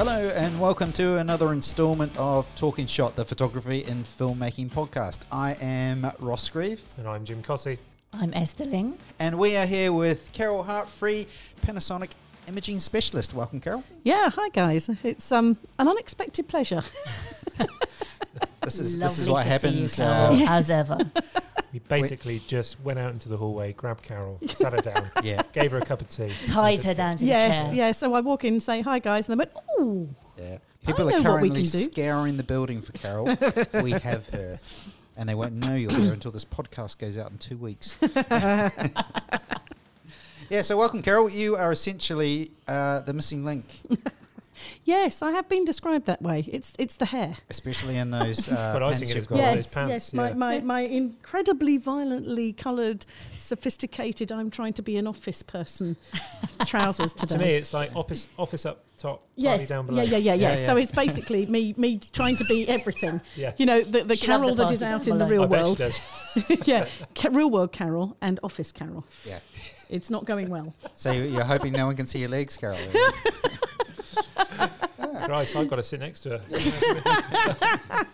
Hello and welcome to another instalment of Talking Shot, the photography and filmmaking podcast. I am Ross Grieve And I'm Jim Cossey. I'm Esther Ling. and we are here with Carol Hartfree, Panasonic imaging specialist. Welcome, Carol. Yeah, hi guys. It's um an unexpected pleasure. This is Lovely this is what to see you, happens. Carol, uh, as ever. We basically just went out into the hallway, grabbed Carol, sat her down, yeah, gave her a cup of tea. Tied her down to yes, the chair. yeah. So I walk in and say hi guys, and they went, oh, yeah. People I are know what we currently can do. scouring the building for Carol. we have her, and they won't know you're there until this podcast goes out in two weeks. yeah. So welcome, Carol. You are essentially uh, the missing link. Yes, I have been described that way. It's it's the hair. especially in those uh, But I think pants you've it's got. got- yes, those pants, yes. yeah. My, my my incredibly violently coloured, sophisticated. I'm trying to be an office person. trousers today. To me, it's like office, office up top, Yes, down below. yeah, yeah, yeah, yeah, Yeah, So yeah. it's basically me, me trying to be everything. Yeah. You know, the, the She Carol a that party is down out in the real I bet she world. does. yeah, Ca- real world Carol and office Carol. Yeah. It's not going well. So you're hoping no one can see your legs, Carol. Christ, I've got to sit next to her.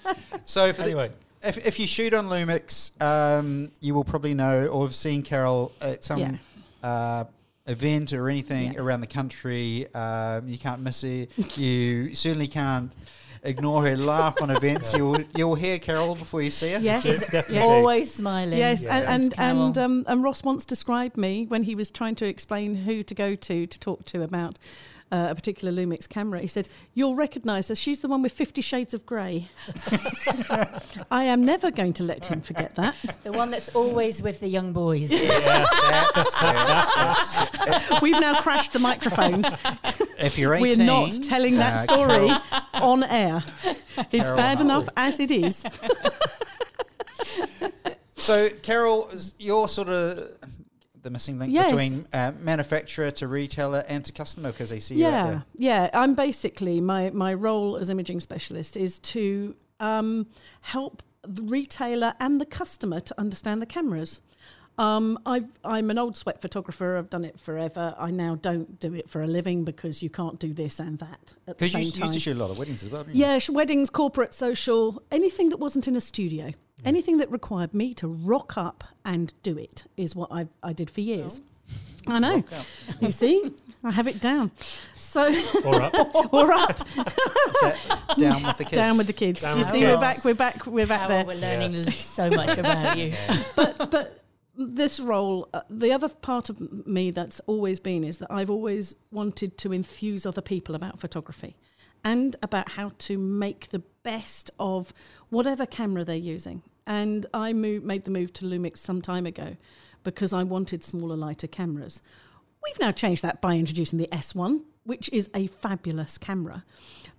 so for the, anyway, if, if you shoot on Lumix, um, you will probably know or have seen Carol at some Yeah. uh, event or anything Yeah. around the country. Um, you can't miss her. You certainly can't ignore her laugh on events. Yeah. You'll you'll hear Carol before you see her. Yes. She's definitely. always smiling. Yes, Yeah. and and and, um, and Ross once described me when he was trying to explain who to go to to talk to about uh, a particular Lumix camera. He said, "You'll recognise her. She's the one with Fifty Shades of Grey." I am never going to let him forget that. the one that's always with the young boys. That's it. That's it. We've now crashed the microphones. If you're 18, We're not telling that uh, story Carol- on air. It's Carol bad enough as it is. So, Carol, is- you're sort of the missing link Yes. between uh, manufacturer to retailer and to customer because they see you out Yeah, there. yeah. I'm basically my my role as imaging specialist is to um, help the retailer and the customer to understand the cameras. Um, I've, I'm an old sweat photographer. I've done it forever. I now don't do it for a living because you can't do this and that at the same you time. used to shoot a lot of weddings as well, didn't you? Yeah, weddings, corporate, social, anything that wasn't in a studio, anything that required me to rock up and do it is what I I did for years. I know. You see, I have it down. So or up. we're up, down with the kids? down with the kids. Down you see, the we're back. We're back. We're back Carol, there. we're learning Yes. so much about you. But but this role, uh, the other part of me that's always been is that I've always wanted to enthuse other people about photography, and about how to make the best of whatever camera they're using. And I moved, made the move to Lumix some time ago because I wanted smaller, lighter cameras. We've now changed that by introducing the S1, which is a fabulous camera.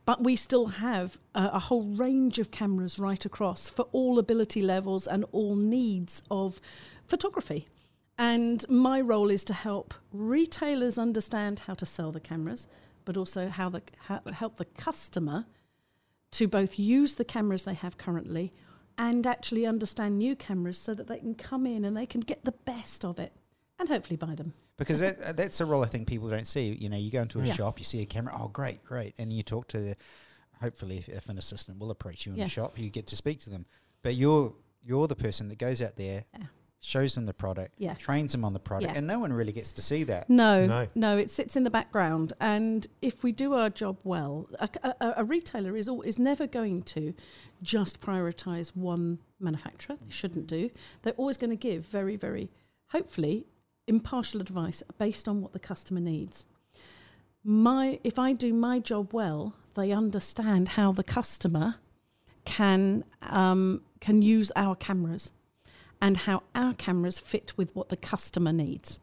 But we still have a, a whole range of cameras right across for all ability levels and all needs of photography. And my role is to help retailers understand how to sell the cameras, but also how the how, help the customer to both use the cameras they have currently and actually understand new cameras so that they can come in and they can get the best of it and hopefully buy them. Because that, uh, that's a role I think people don't see. You know, you go into a Yeah. shop, you see a camera, oh, great, great. And you talk to the, hopefully, if, if an assistant will approach you in Yeah. the shop, you get to speak to them. But you're you're the person that goes out there, Yeah. Shows them the product, Yeah. trains them on the product, Yeah. and no one really gets to see that. No, No. no, it sits in the background. And if we do our job well, a, a, a retailer is al- is never going to just prioritise one manufacturer. They shouldn't do. They're always going to give very, very, hopefully, impartial advice based on what the customer needs. My, if I do my job well, they understand how the customer can um, can use our cameras and how our cameras fit with what the customer needs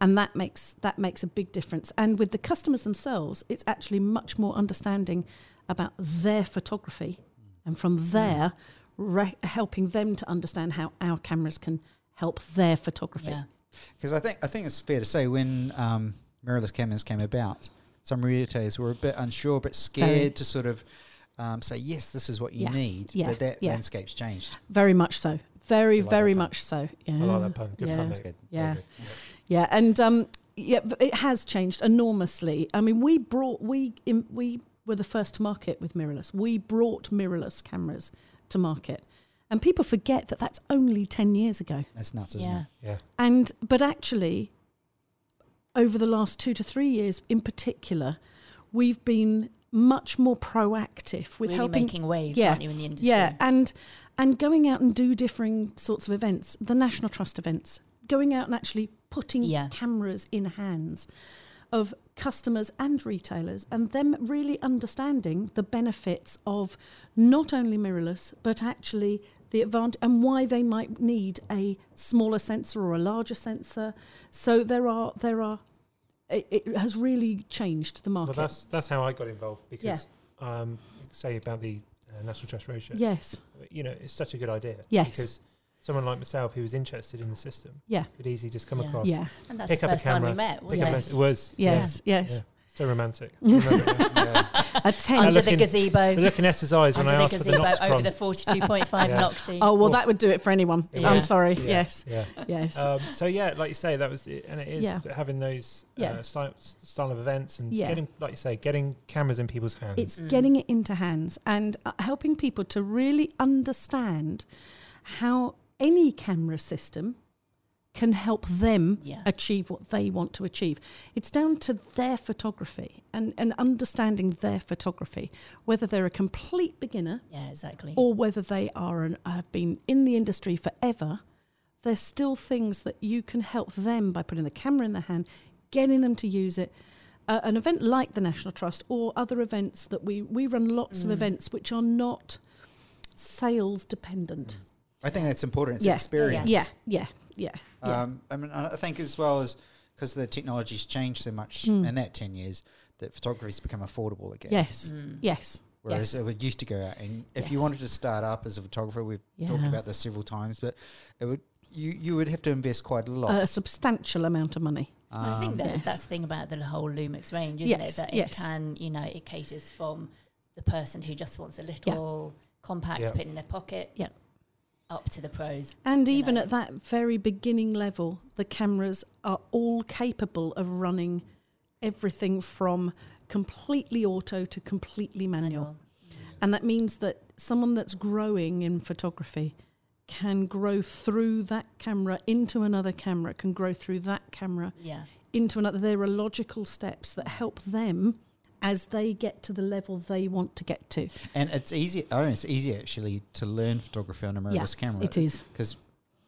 and that makes that makes a big difference and with the customers themselves it's actually much more understanding about their photography and from there re- helping them to understand how our cameras can help their photography Yeah. Because I think I think it's fair to say when um, mirrorless cameras came about, some retailers were a bit unsure, but scared Very. to sort of um, say, yes, this is what you Yeah. need. Yeah. But that Yeah. landscape's changed. very much so very like very much so yeah I like that pun. Good yeah. pun, That's good. Yeah. Good. Yeah, and um, yeah, it has changed enormously. I mean, we brought we im, we were the first to market with mirrorless. We brought mirrorless cameras to market. And people forget that that's only 10 years ago. That's nuts, isn't Yeah. it? Yeah. And but actually, over the last two to three years, in particular, we've been much more proactive with really helping. making waves, Yeah. aren't you, in the industry? yeah, and and going out and do differing sorts of events, the National Trust events, going out and actually putting Yeah. cameras in hands of customers and retailers, and them really understanding the benefits of not only mirrorless but actually the advantage and why they might need a smaller sensor or a larger sensor. So there are there are it, it has really changed the market. Well, market. that's that's how I got involved because, um, say about the uh, National Trust Roadshow. yes, You know, it's such a good idea. Yes. Because someone like myself who was interested in the system yeah, could easily just come Yeah. across. yeah, And that's Pick the up a first time we camera, met, wasn't up a- it? it was. yeah, yes, yes. yeah. So romantic. Yeah. A ten. Under look the in- gazebo. The look in Esther's eyes when Under I the asked for the gazebo Nox over Prom. the 42.5 Yeah. Nocti. Oh well, Well- that would do it for anyone. Yeah. I'm sorry. Yeah, Yes, Yeah. yes, Um, so yeah, like you say, that was it, and it is Yeah. having those Yeah. uh, style, style of events and Yeah. getting, like you say, getting cameras in people's hands. it's Mm. getting it into hands and uh, helping people to really understand how any camera system can help them Yeah. achieve what they want to achieve. It's down to their photography and, and understanding their photography, whether they're a complete beginner Yeah, exactly. or whether they are and have been in the industry forever, there's still things that you can help them by putting the camera in their hand, getting them to use it. Uh, an event like the National Trust or other events that we we run lots of Mm. events which are not sales dependent. I think that's important. It's Yeah. experience. Yeah, yeah, yeah. Yeah. Um, I mean, I think as well as because the technology's changed so much Mm. in that ten years that photography's become affordable again. yes, Mm. yes, Whereas yes. it would used to go out, and if you wanted to start up as a photographer, we've talked about this several times, but it would you you would have to invest quite a lot. a substantial amount of money. I think Um, that Yes. that's the thing about the whole Lumix range, isn't Yes, it? That yes. it can, you know, it caters from the person who just wants a little compact Yeah. to put in their pocket Yeah. Up to the pros. And even know. at that very beginning level, the cameras are all capable of running everything from completely auto to completely manual. Manual. Mm. And that means that someone that's growing in photography can grow through that camera into another camera, can grow through that camera Yeah. into another. There are logical steps that help them as they get to the level they want to get to. and it's easy. Oh, it's easy actually to learn photography on a Yeah, mirrorless camera. It is. because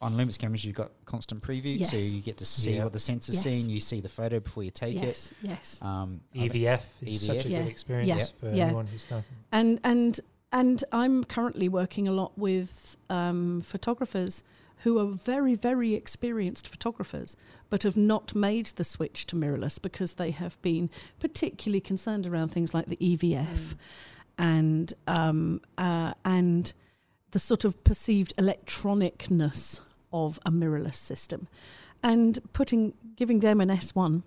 on Lumix cameras you've got constant preview, so you get to see Yeah. what the sensor's Yes. seeing. You see the photo before you take it. yes, yes. Um, I think- EVF is such a Yeah. good experience Yeah. for Yeah. anyone who's starting. and and and I'm currently working a lot with um, photographers who are very very experienced photographers, but have not made the switch to mirrorless because they have been particularly concerned around things like the EVF Mm. and um, uh, and the sort of perceived electronicness of a mirrorless system, and putting giving them an S one,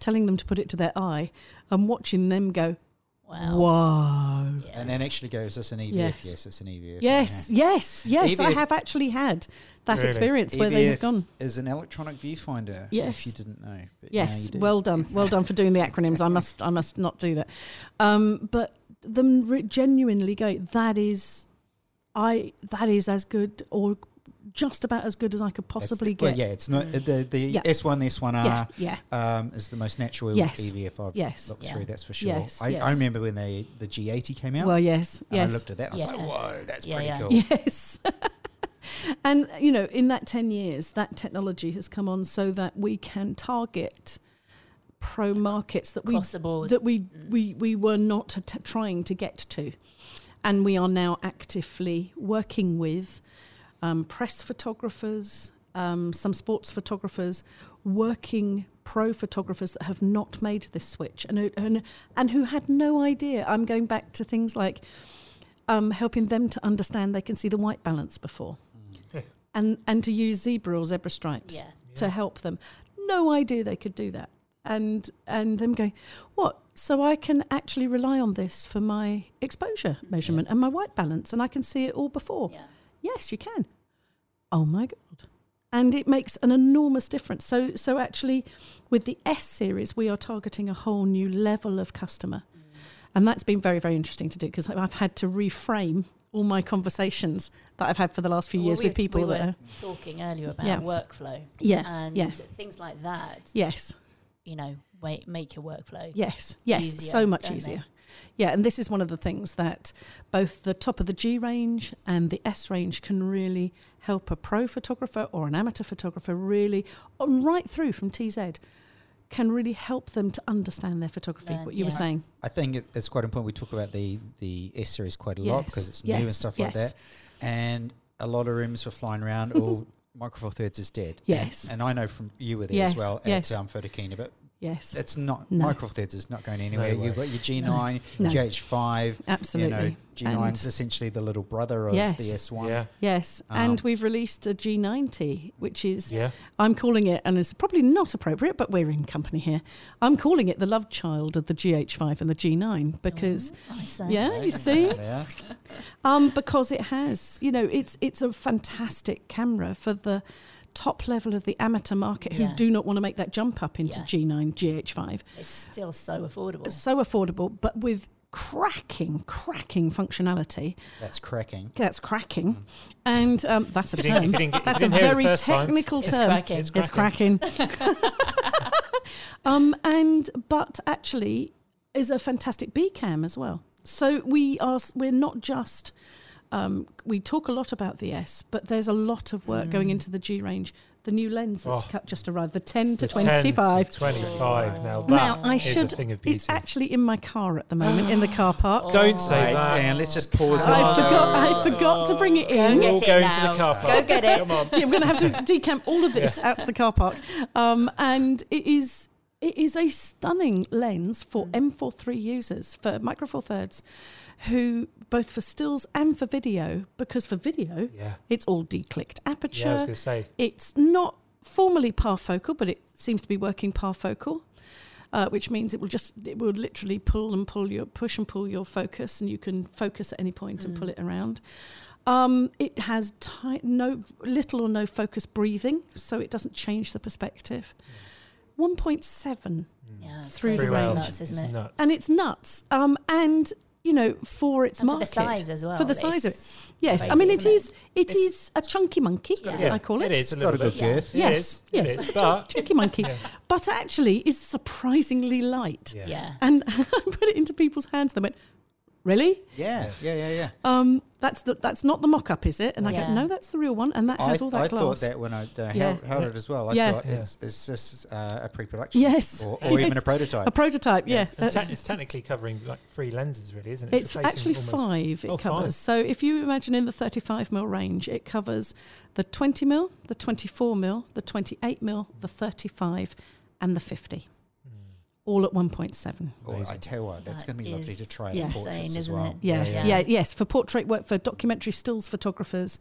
telling them to put it to their eye, and watching them go, Wow. "Whoa." Yeah. And then actually goes, is this an EVF? Yes. Yes, it's an EVF. Yes, yes, yes. I have actually had that Really? experience Yeah. where they have gone. is an electronic viewfinder. Yes. If you didn't know. But now you Yes, do. well done, well done for doing the acronyms. I must, I must not do that. Um, but them re- genuinely go. That is, I. That is as good or just about as good as I could That's- possibly well, get. yeah, it's not the the Yeah. S1, the S1R. yeah, yeah. um, is the most natural Yes. EVF I've Yes. looked Yeah. through. That's for sure. Yes, I, yes. I remember when they the G80 came out. Well, yes, and yes. I looked at that. and I was like, "Whoa, that's Yeah, pretty yeah. cool." Yes. and, you know, in that 10 years, that technology has come on so that we can target pro markets that we Across the board. that we Mm. we we were not t- trying to get to, and we are now actively working with um, press photographers, um, some sports photographers, working pro photographers that have not made this switch and who, and and who had no idea. I'm going back to things like um, helping them to understand they can see the white balance before, Mm. and and to use zebra or zebra stripes yeah. to help them. No idea they could do that. And and them going, what? So I can actually rely on this for my exposure measurement Yes. and my white balance, and I can see it all before. Yeah. Yes, you can. Oh my god. And it makes an enormous difference. So so actually with the S series we are targeting a whole new level of customer. Mm. And that's been very, very interesting to do because I've had to reframe all my conversations that I've had for the last few Well, years we- with people we that were are. talking earlier about Yeah. workflow Yeah. and yeah. things like that. Yes. You know, wait, make your workflow. Yes, yes, easier, so much don't they? Easier. Yeah, and this is one of the things that both the top of the G range and the S range can really help a pro photographer or an amateur photographer really, on right through from TZ, can really help them to understand their photography. Learn, what you were saying. I think it's quite important. We talk about the the S series quite a lot because it's new and yes, stuff like that. And a lot of rooms were flying around. oh, Micro Four Thirds is dead. And- Yes. and, I know from you were there Yes, as well yes. at um, Photokina, but Yes, it's not No. Micro Four Thirds is not going anywhere. way. You've got your G9, No. GH5. absolutely. You know, G9 And- essentially the little brother of Yes. the S1. Yeah, yes, Um, and we've released a G90, which is yeah. I'm calling it, and it's probably not appropriate, but we're in company here. I'm calling it the love child of the GH5 and the G9 because, Oh, I say. yeah, you see, um, because it has, you know, it's it's a fantastic camera for the top level of the amateur market who Yeah. do not want to make that jump up into Yeah. G9, GH5. It's still so affordable. So affordable, but with cracking, cracking functionality. That's cracking. That's cracking, and um, that's a If you didn't- if term. you didn't get- if That's a didn't hear it the very first time, technical It's term. cracking. It's It's cracking. um, and but actually is a fantastic B cam as well. So we are we're not just um, we talk a lot about the S, but there's a lot of work going Mm. into the G range. The new lens that's Oh. cut just arrived, the 10 to The 10 25. 25. Now that Now I is should. a thing of beauty. It's actually in my car at the moment in the car park. Don't say Right, that. and let's just pause this. I forgot. I forgot to bring it Go in. get All it going now. to the car park. Go get it. Come on. yeah, we're going to have to decamp all of this out to the car park. Um, and it is it is a stunning lens for Mm. M43 users for Micro Four Thirds, who both for stills and for video. Because for video, Yeah. it's all declicked aperture. Yeah, I was going to say. It's not formally parfocal, but it seems to be working parfocal. Uh, which means it will just it will literally pull and pull your push and pull your focus, and you can focus at any point and pull Mm. it around. Um, it has ti- no little or no focus breathing, so it doesn't change the perspective. One point seven, Yeah, Through the It's range. nuts, isn't it's it? nuts. and it's nuts. Um, and you know, for its And for the market, size as well. for the size of it. it's yes, I crazy, mean it isn't is it It's- is a chunky monkey. got- yeah, I call it. It is a It's got little a good bit. Yeah. girth. Yes, is, yes, it it's a but chunky monkey, Yeah. but actually is surprisingly light. yeah. Yeah. And I put it into people's hands. They went, "Really? Yeah, yeah, yeah, yeah. Um, that's the that's not the mock-up, is it?" And I Yeah. go, "No, that's the real one, and that I, has all that I glass." thought that when I uh, Yeah. held, held it as well. I Yeah. thought Yeah. it's, it's just uh, a pre-production. Yes, Or, or even yes. a prototype. a prototype. Yeah, And that's- te- it's technically covering like three lenses, really, isn't it? It's replacing actually almost- five it Oh, covers. five. So if you imagine in the 35 mil range, it covers the 20 mil, the 24 mil, the 28 mil, the 35, and the 50, Mm. All at 1.7. Or I tell you what, that's That going to be lovely to is try Yeah. the portraits insane, as isn't well. it? Yeah, Yeah, yeah, yeah. yes. For portrait work, for documentary stills photographers,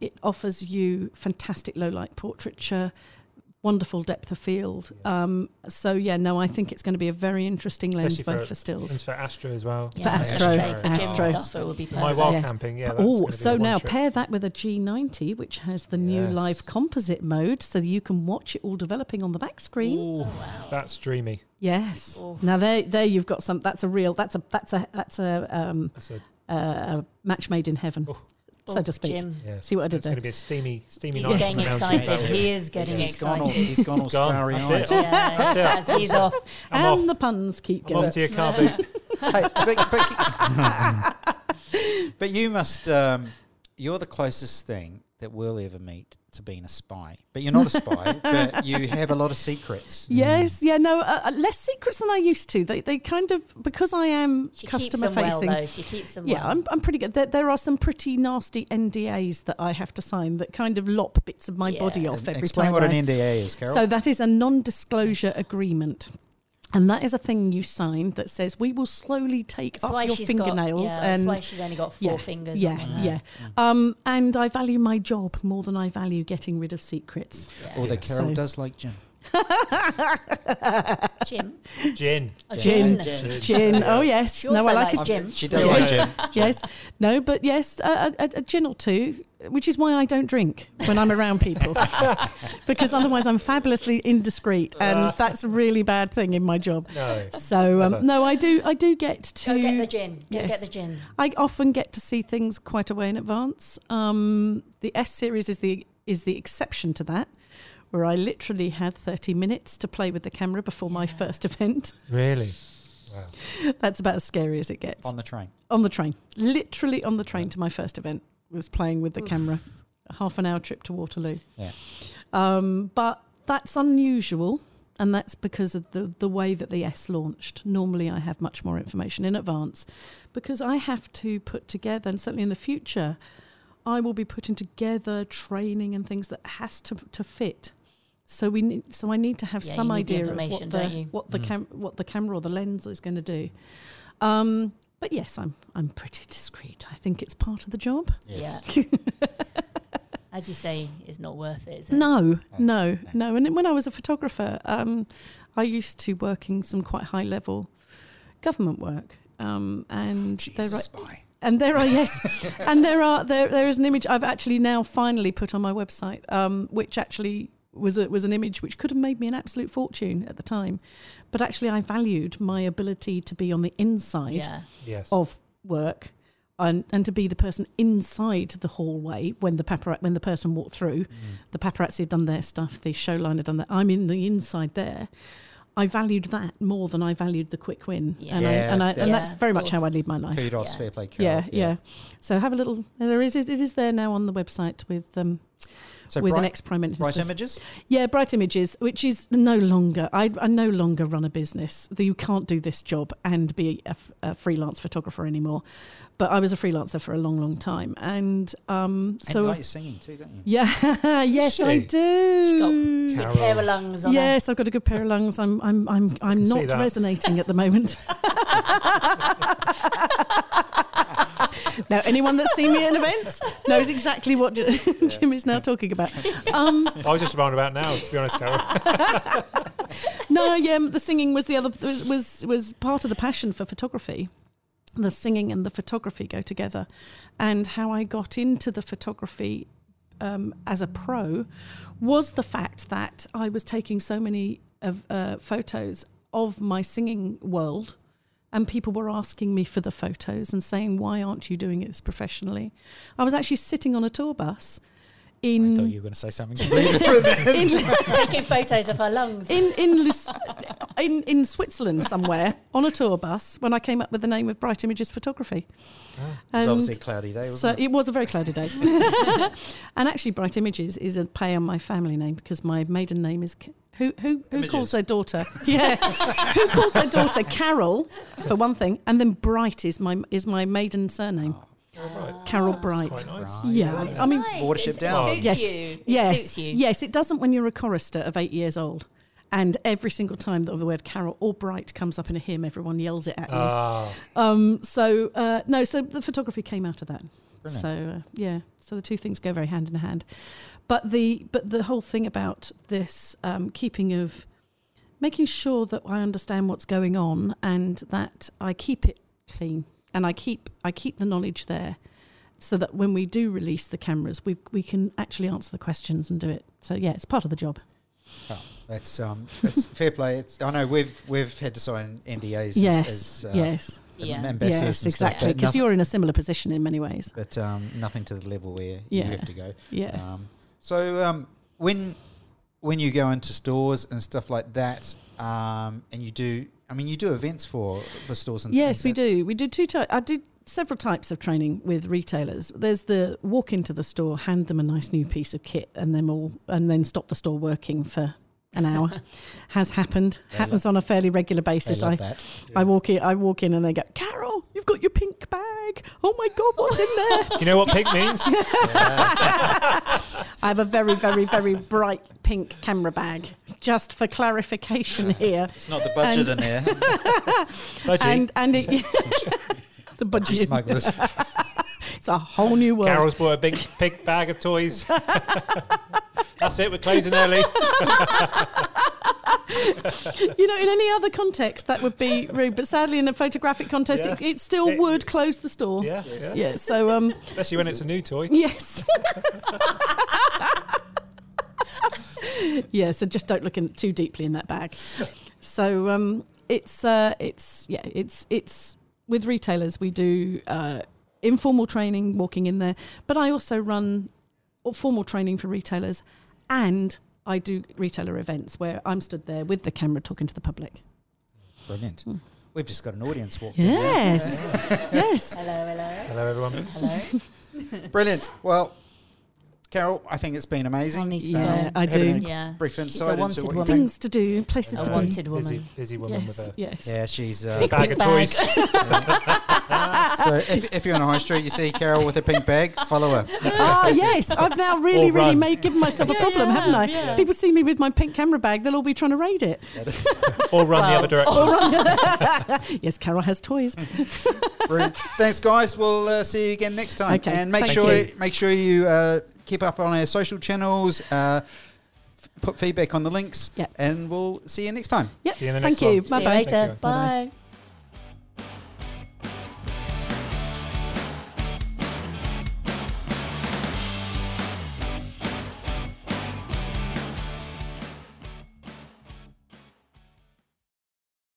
it offers you fantastic low light portraiture, wonderful depth of field. Um, so yeah, no, I think it's going to be a very interesting lens Especially both for- for stills. And for Astro as well. Yeah, I was Astro, gonna say, for Astro. stuff, it would be My wild camping, yeah. Oh, so now trip. pair that with a G90, which has the new Yes. live composite mode, so you can watch it all developing on the back screen. Ooh, wow. that's dreamy. Yes. Oh. Now there, there you've got some. That's a real. That's a. That's a. That's a. Um, That's a, a, a match made in heaven, Oh. So to speak. Jim, yeah. See what I did It's there? going to be a steamy, steamy he's night. Yes. on getting excited. out. He is getting He's gone all, excited. he's gone all Gone. starry That's eyed. it. Yeah, he's off. I'm and off. the puns keep I'm going. off to your car boot. hey, but, but, but you must. Um, you're the closest thing that we'll ever meet to being a spy. But you're not a spy. but you have a lot of secrets. Yes, yeah, no, uh, uh, less secrets than I used to. They, they kind of because I am She keeps customer them well, facing. though. She keeps them yeah, well. I'm, I'm pretty good. There, there are some pretty nasty NDAs that I have to sign that kind of lop bits of my Yeah. body off every Explain time. what I, an NDA is, Carol. So that is a non-disclosure agreement. And that is a thing you sign that says we will slowly take That's off your fingernails got, yeah, that's and why she's only got four yeah, fingers. yeah, on her. yeah. Um, and I value my job more than I value getting rid of secrets. Yeah. Although Yeah. Carol So- does like Jim. Jim. Gin. Oh, Gin. gin. Gin. Oh yes. She no, I like likes a gin. She does like gin. yes. No, but yes, a, a, a gin or two, which is why I don't drink when I'm around people, because otherwise I'm fabulously indiscreet, and that's a really bad thing in my job. No. So um, no, I do. I do get to. Go get the gin. Go Yes. get the gin. I often get to see things quite a way in advance. Um, the S series is the is the exception to that, where I literally had 30 minutes to play with the camera before my first event. Really? Wow. That's about as scary as it gets. On the train. On the train, literally on the train to my first event, was playing with the Oof. camera. A half an hour trip to Waterloo. Yeah. Um, but that's unusual, and that's because of the the way that the S launched. Normally, I have much more information in advance because I have to put together, and certainly in the future, I will be putting together training and things that has to to fit. So we need, so I need to have Yeah, some you need the idea of what the what the Mm. cam what the camera or the lens is going to do. Um, but yes, I'm I'm pretty discreet. I think it's part of the job. Yes. Yeah. As you say, it's not worth it, is it? No, no, no. And when I was a photographer, um, I used to work in some quite high level government work. Um, and She's there are spy. and there are yes, and there are there there is an image I've actually now finally put on my website, um, which actually was a, was an image which could have made me an absolute fortune at the time, but actually I valued my ability to be on the inside Yeah. Yes. of work and, and to be the person inside the hallway when the papara- when the person walked through. The paparazzi had done their stuff, the show line had done that. I'm in the inside there. I valued that more than I valued the quick win, Yeah. and I, and, I, yeah. and that's Yeah, very much how I lead my life. Kudos, Yeah. fair play, Carol. Yeah, yeah, So have a little. There is it is there now on the website with um So with bright, an ex prime minister. bright images. Yeah, Bright Images, which is no longer, I, I no longer run a business. You can't do this job and be a freelance photographer anymore. But I was a freelancer for a long, long time. And um, and so. you like singing too, don't you? yeah, yes, I do. She's got Carol. Big pair of lungs on Yes, I've got a good pair of lungs. I'm, I'm, I'm, I'm not resonating at the moment. now, anyone that's seen me at events knows exactly what Jim is now talking about. Um, I was just about about now, to be honest, Carol. no, yeah, the singing was the other was was, was part of the passion for photography. The singing and the photography go together, and how I got into the photography um, as a pro was the fact that I was taking so many of uh, photos of my singing world. And people were asking me for the photos and saying, "Why aren't you doing this professionally?" I was actually sitting on a tour bus I in thought you were going to say something completely different. in, Taking photos of her lungs. in in, Lus- in in Switzerland somewhere on a tour bus when I came up with the name of Bright Images Photography. Ah, it was And obviously a cloudy day, wasn't so it? it was a very cloudy day. and actually, Bright Images is a play on my family name because my maiden name is. Ca- Who who who calls their daughter? Yeah, who calls their daughter Carol for one thing, and then Bright is my is my maiden surname, Carol Bright. Quite nice. Yeah, It's I mean, nice. Watership It's- down. It suits Yes. you. It yes, suits you. yes, it doesn't when you're a chorister of eight years old. And every single time that the word Carol or Bright comes up in a hymn, everyone yells it at you. Ah, Um, so uh, no, so the photography came out of that. Brilliant. So uh, yeah, so the two things go very hand in hand. But the but the whole thing about this um, keeping of making sure that I understand what's going on and that I keep it clean and I keep I keep the knowledge there, so that when we do release the cameras, we we can actually answer the questions and do it. So yeah, it's part of the job. Oh, that's um, that's fair play. It's, I know we've we've had to sign NDAs. yes, as, as, uh, yes, Yeah. ambassadors yes, stuff, exactly. Because you're in a similar position in many ways. but um, nothing to the level where Yeah. you have to go. Yeah. Um, so um, when when you go into stores and stuff like that, um, and you do, I mean, you do events for the stores. And Yes, we do. We do two types. I do several types of training with retailers. There's the walk into the store, hand them a nice new piece of kit, and then all, and then stop the store working for an hour. Has happened. Happens on a fairly regular basis. I, that. I walk in. I walk in, and they go, "Carol, you've got your pink bag. Oh my god, what's in there?" you know what pink means? I have a very, very, very bright pink camera bag. Just for clarification here, It's not the budget in there. budget. and and it, the budget. smugglers. It's a whole new world. Carol's bought a big pink bag of toys. That's it. We're closing early. you know, in any other context, that would be rude. But sadly, in a photographic contest, Yeah. it, it still It- would close the store. Yeah, yeah. Yeah. So, um, Especially when it's a new toy. yes. yeah. So just don't look in too deeply in that bag. So um, it's uh, it's yeah it's it's with retailers we do uh, informal training, walking in there, but I also run formal training for retailers, and I do retailer events where I'm stood there with the camera talking to the public. Brilliant. Hmm. We've just got an audience walked in. Yes, yes. Hello, hello, Hello, everyone. hello. Brilliant. Well, Carol, I think it's been amazing. I need to Yeah, go. I do. Yeah. brief She's a insight into wanted what woman. Things to do, places A to wanted be. Busy, woman. busy woman Yes, with a yes. Yeah, she's. Uh, bag of toys. so if, if you're on a high street, you see Carol with a pink bag, follow her. Ah, yes. I've now really, Or really run. made given myself a problem, you haven't I? have, yeah. People see me with my pink camera bag, they'll all be trying to raid it. or run the other direction. Yes, Carol has toys. Thanks, guys. We'll uh, see you again next time. Okay, and make thank sure you. make sure you uh, keep up on our social channels. Uh, f- put feedback on the links. Yeah. And we'll see you next time. Yep. See you in the Thank one. you. See Bye you bye. later. Bye.